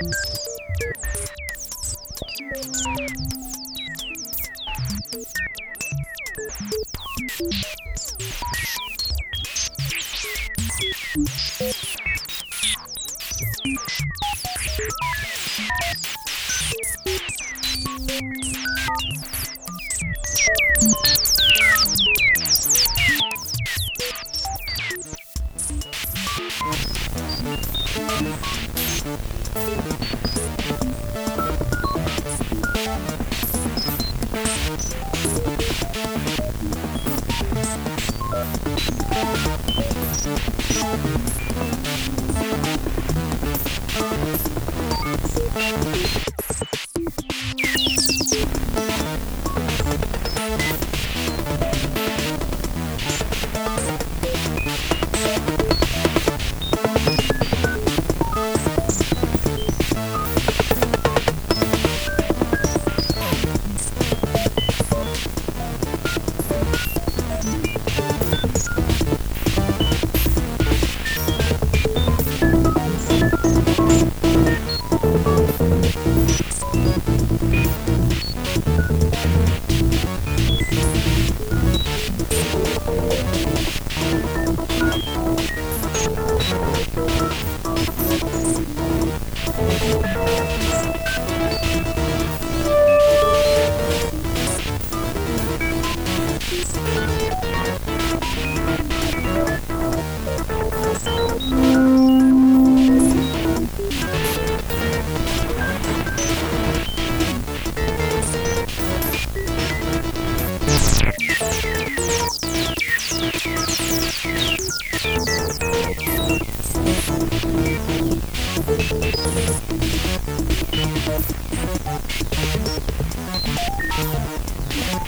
Thanks. Música